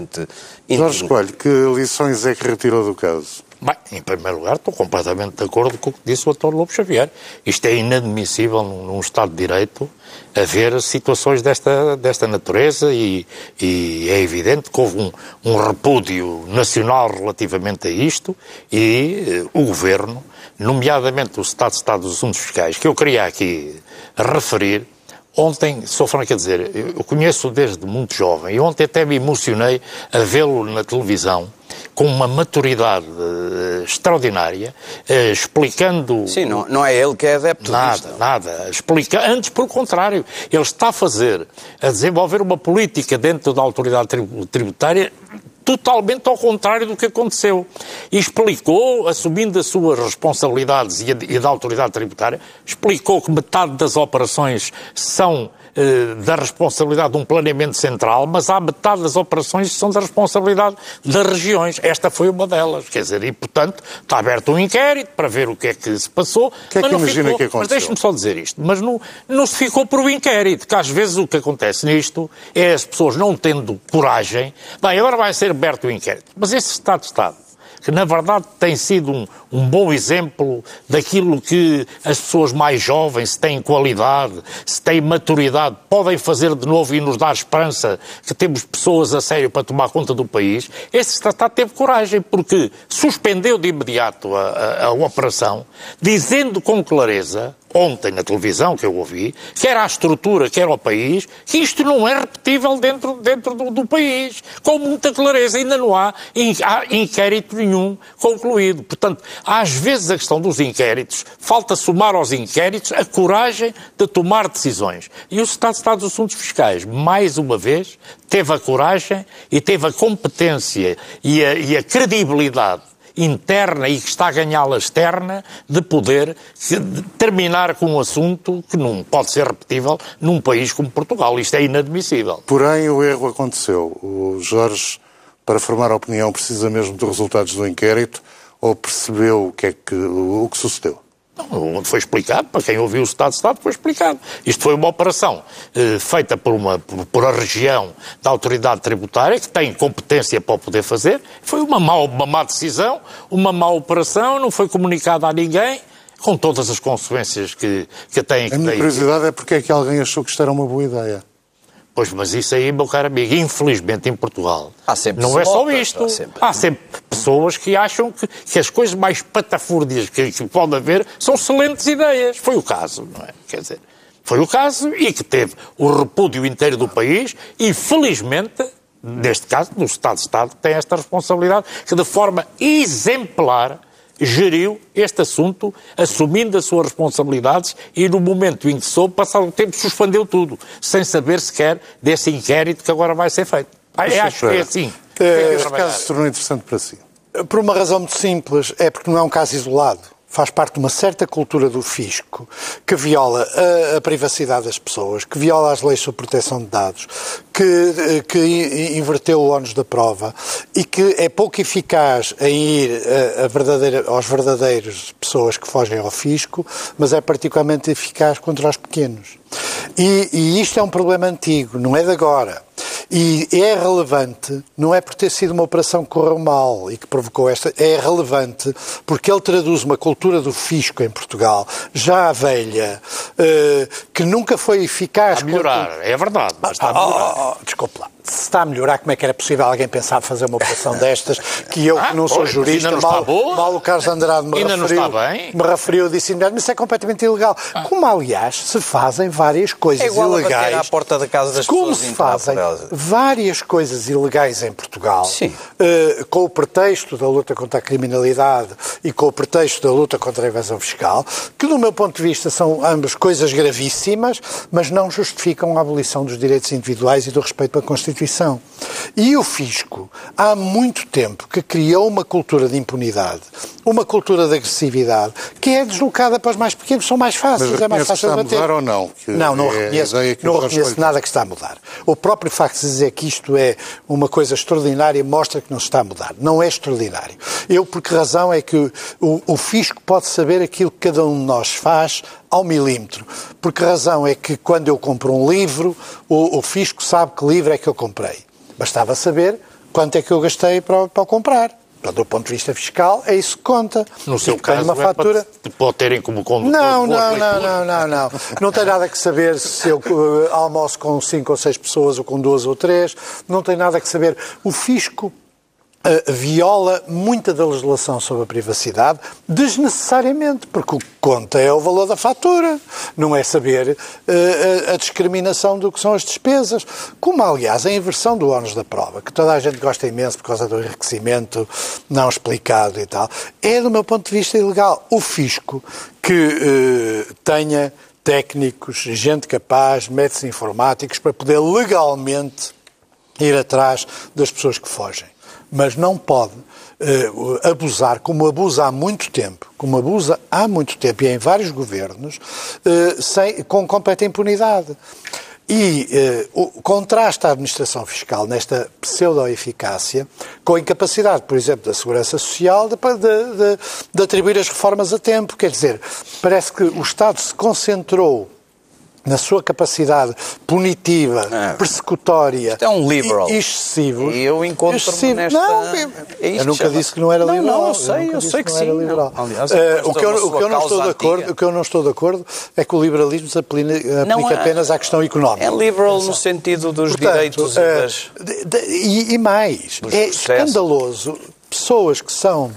Jorge Coelho, que lições é que retirou do caso? Bem, em primeiro lugar, estou completamente de acordo com o que disse o Dr. Lobo Xavier. Isto é inadmissível num, num Estado de Direito haver situações desta, desta natureza e, e é evidente que houve um, um, repúdio nacional relativamente a isto e eh, o Governo, nomeadamente o Estado de Estado dos Assuntos Fiscais, que eu queria aqui referir, Ontem, sou franco a dizer, eu conheço desde muito jovem e ontem até me emocionei a vê-lo na televisão com uma maturidade uh, extraordinária, uh, explicando... Sim, não, não é ele que é adepto Nada, disto. nada. Explica, antes, pelo contrário, ele está a fazer, a desenvolver uma política dentro da autoridade tributária totalmente ao contrário do que aconteceu. E explicou, assumindo as suas responsabilidades e, a, e da autoridade tributária, explicou que metade das operações são da responsabilidade de um planeamento central, mas há metade das operações que são da responsabilidade das regiões. Esta foi uma delas. Quer dizer, e portanto está aberto um inquérito para ver o que é que se passou. O que é que imagina ficou, que aconteceu? Mas deixe-me só dizer isto. Mas não, não se ficou por o inquérito, que às vezes o que acontece nisto é as pessoas não tendo coragem. Bem, agora vai ser aberto o inquérito. Mas esse Estado de Estado que na verdade tem sido um, um, bom exemplo daquilo que as pessoas mais jovens, se têm qualidade, se têm maturidade, podem fazer de novo e nos dar esperança que temos pessoas a sério para tomar conta do país. Esse tratado teve coragem, porque suspendeu de imediato a, a, a operação, dizendo com clareza ontem na televisão, que eu ouvi, quer à estrutura, quer ao país, que isto não é repetível dentro, dentro do, do país. Com muita clareza, ainda não há, inquérito nenhum concluído. Portanto, às vezes a questão dos inquéritos, falta somar aos inquéritos a coragem de tomar decisões. E o Estado de Estado dos Assuntos Fiscais, mais uma vez, teve a coragem e teve a competência e a, e a credibilidade interna e que está a ganhá-la externa de poder terminar com um assunto que não pode ser repetível num país como Portugal. Isto é inadmissível. Porém, o erro aconteceu. O Jorge, para formar a opinião, precisa mesmo dos resultados do inquérito ou percebeu o que é que, o que sucedeu? Não, foi explicado, para quem ouviu o Estado de Estado, foi explicado. Isto foi uma operação eh, feita por, uma, por, por, a região da autoridade tributária, que tem competência para o poder fazer. Foi uma má, uma má decisão, uma má operação, não foi comunicada a ninguém, com todas as consequências que, que tem. A minha curiosidade é porque é que alguém achou que isto era uma boa ideia. Pois, mas isso aí, meu caro amigo, infelizmente em Portugal, há sempre não é só isto. Há sempre. há sempre, pessoas que acham que, que as coisas mais patafúrdias que, que pode haver são excelentes ideias. Foi o caso, não é? Quer dizer, foi o caso e que teve o repúdio inteiro do país e, felizmente, neste caso, no Estado de Estado, tem esta responsabilidade que, de forma exemplar, geriu este assunto, assumindo as suas responsabilidades e, no momento em que soube, passado o tempo, suspendeu tudo, sem saber sequer desse inquérito que agora vai ser feito. Eu acho que é assim. É, este caso se tornou interessante para si. Por uma razão muito simples, é porque não é um caso isolado faz parte de uma certa cultura do fisco que viola a, a, privacidade das pessoas, que viola as leis sobre proteção de dados, que, que inverteu o ónus da prova e que é pouco eficaz em ir a, eh, a verdadeira, aos verdadeiros pessoas que fogem ao fisco, mas é particularmente eficaz contra os pequenos. E, e isto é um problema antigo, não é de agora. E é relevante, não é por ter sido uma operação que correu mal e que provocou esta, é relevante porque ele traduz uma cultura do fisco em Portugal, já velha, uh, que nunca foi eficaz. Está a melhorar, é verdade, mas está a melhorar. Oh, oh, oh, desculpe lá se está a melhorar, como é que era possível alguém pensar fazer uma operação destas, que eu, que não sou jurista, mal, mal, o Carlos Andrade me ainda referiu, me referiu, disse mas isso é completamente ilegal. Ah. Como, aliás, se fazem várias coisas é ilegais. À porta da casa das como se fazem várias coisas ilegais em Portugal, uh, com o pretexto da luta contra a criminalidade e com o pretexto da luta contra a evasão fiscal, que, do meu ponto de vista, são ambas coisas gravíssimas, mas não justificam a abolição dos direitos individuais e do respeito pela Constituição Constituição. E o fisco, há muito tempo que criou uma cultura de impunidade, uma cultura de agressividade, que é deslocada para os mais pequenos, são mais fáceis, Mas é mais fácil de bater. mudar ou não? Que não, não é reconheço, não reconheço nada que está a mudar. O próprio facto de dizer que isto é uma coisa extraordinária mostra que não se está a mudar. Não é extraordinário. Eu, por que razão é que o, o fisco pode saber aquilo que cada um de nós faz ao milímetro. Por que razão é que quando eu compro um livro, o, o fisco sabe que livro é que eu comprei. Bastava saber quanto é que eu gastei para, para comprar. Do ponto de vista fiscal, é isso que conta. No seu caso, uma fatura... é pode terem como condutor... Não, não, não, não, não, não. Não tem nada que saber se eu uh, almoço com cinco ou seis pessoas ou com duas ou três. Não tem nada que saber. O fisco viola muita da legislação sobre a privacidade desnecessariamente, porque o que conta é o valor da fatura, não é saber uh, a, a discriminação do que são as despesas. Como, aliás, a inversão do ónus da prova, que toda a gente gosta imenso por causa do enriquecimento não explicado e tal, é, do meu ponto de vista, ilegal. O fisco que uh, tenha técnicos, gente capaz, métodos informáticos para poder legalmente ir atrás das pessoas que fogem. Mas não pode uh, abusar, como abusa há muito tempo, como abusa há muito tempo e em vários governos, uh, sem, com completa impunidade. E eh, o, contrasta a administração fiscal nesta pseudo-eficácia com a incapacidade, por exemplo, da Segurança Social de, de, de, de atribuir as reformas a tempo. Quer dizer, parece que o Estado se concentrou na sua capacidade punitiva, é. persecutória Isto é um liberal. e excessivo. E eu encontro excessivo. nesta... Não, é eu nunca disse que não era não, liberal. Não, eu sei, eu, eu sei que, que sim. Aliás, uh, o, que eu, o, que eu não estou de acordo, o que eu não estou de acordo é que o liberalismo se aplica, aplica é, apenas à questão económica. É liberal no sentido dos Portanto, direitos uh, e, das... de, de, e, e mais, é escandaloso pessoas que são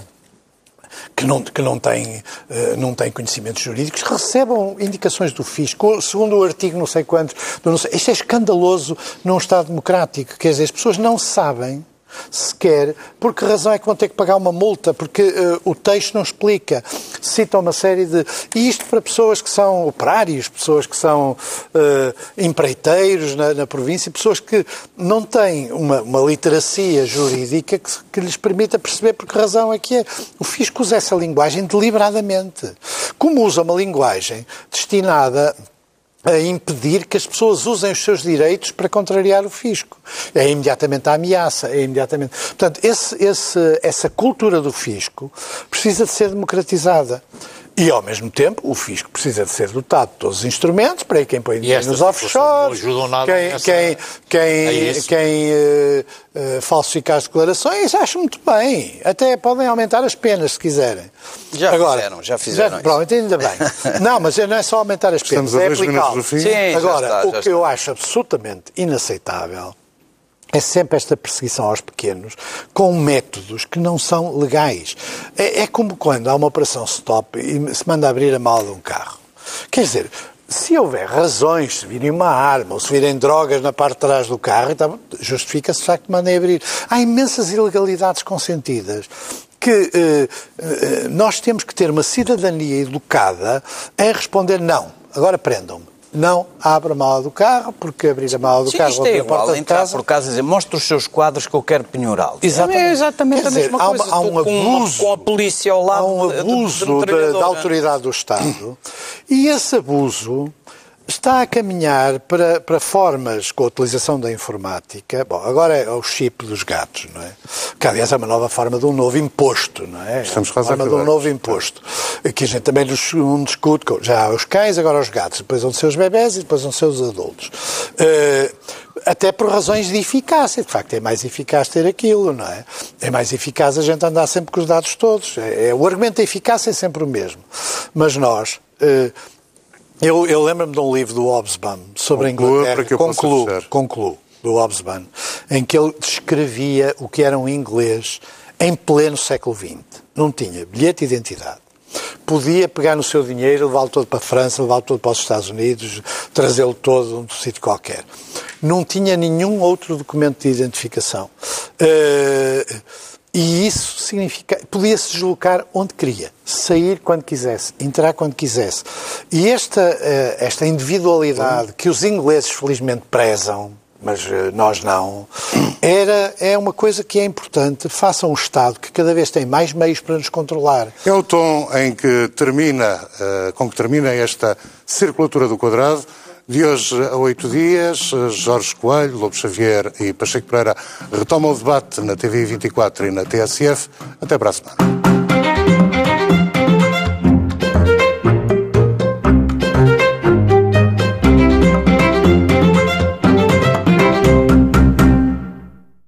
que não, que não, têm, eh, não têm conhecimentos jurídicos, recebam indicações do fisco, segundo o artigo não sei quantos. Isto é escandaloso num Estado democrático. Quer dizer, as pessoas não sabem sequer por que razão é que vão ter que pagar uma multa, porque uh, o texto não explica. Cita uma série de. E isto para pessoas que são operários, pessoas que são uh, empreiteiros na, na, província, pessoas que não têm uma, uma literacia jurídica que, que, lhes permita perceber por que razão é que é. O fisco usa essa linguagem deliberadamente. Como usa uma linguagem destinada a impedir que as pessoas usem os seus direitos para contrariar o fisco. É imediatamente a ameaça, é imediatamente. Portanto, esse, esse, essa cultura do fisco precisa de ser democratizada. E, ao mesmo tempo, o fisco precisa de ser dotado de todos os instrumentos para quem põe dinheiro nos offshores, quem, quem, quem, é quem uh, uh, falsificar as declarações, acho muito bem. Até podem aumentar as penas, se quiserem. Já Agora, fizeram, já fizeram já, Pronto, ainda bem. Não, mas não é só aumentar as penas, Estamos é aplicar. Agora, está, o que eu acho absolutamente inaceitável é sempre esta perseguição aos pequenos com métodos que não são legais. É, é, como quando há uma operação stop e se manda abrir a mala de um carro. Quer dizer, se houver razões, se virem uma arma ou se virem drogas na parte de trás do carro, então justifica-se o facto de mandem abrir. Há imensas ilegalidades consentidas que eh, eh, nós temos que ter uma cidadania educada em responder não. Agora prendam-me não abra a mala do carro, porque abrir a mala do Sim, carro isto é a entrar casa... por casa e dizer, mostra os seus quadros que eu quero penhorá-los. Exatamente. É exatamente Quer a mesma dizer, coisa. Há, há um abuso, com, a polícia ao lado há um abuso de, de, de da autoridade do Estado e esse abuso está a caminhar para, para formas com a utilização da informática. Bom, agora é o chip dos gatos, não é? Que aliás é uma nova forma de um novo imposto, não é? Estamos quase a forma de um novo imposto. Que a gente também não discute. Já há os cães, agora os gatos. Depois vão ser os bebés e depois vão ser os adultos. Uh, até por razões de eficácia. De facto, é mais eficaz ter aquilo, não é? É mais eficaz a gente andar sempre com os dados todos. É, é o argumento da eficácia é sempre o mesmo. Mas nós. Uh, eu, eu lembro-me de um livro do Hobsbawm sobre Conclua a Inglaterra. Concluo, concluo, do Hobsbawm, em que ele descrevia o que era um inglês em pleno século XX. Não tinha bilhete de identidade. Podia pegar no seu dinheiro, levá-lo todo para a França, levá-lo todo para os Estados Unidos, trazê-lo todo de um sítio qualquer. Não tinha nenhum outro documento de identificação. Uh, e isso significa, podia-se deslocar onde queria, sair quando quisesse, entrar quando quisesse. E esta, eh, esta individualidade que os ingleses felizmente prezam, mas eh, nós não, era, é uma coisa que é importante. Faça um Estado que cada vez tem mais meios para nos controlar. É o tom em que termina, eh, com que termina esta circulatura do quadrado. De hoje a oito dias, Jorge Coelho, Lobo Xavier e Pacheco Pereira retomam o debate na TV 24 e na TSF. Até para a semana.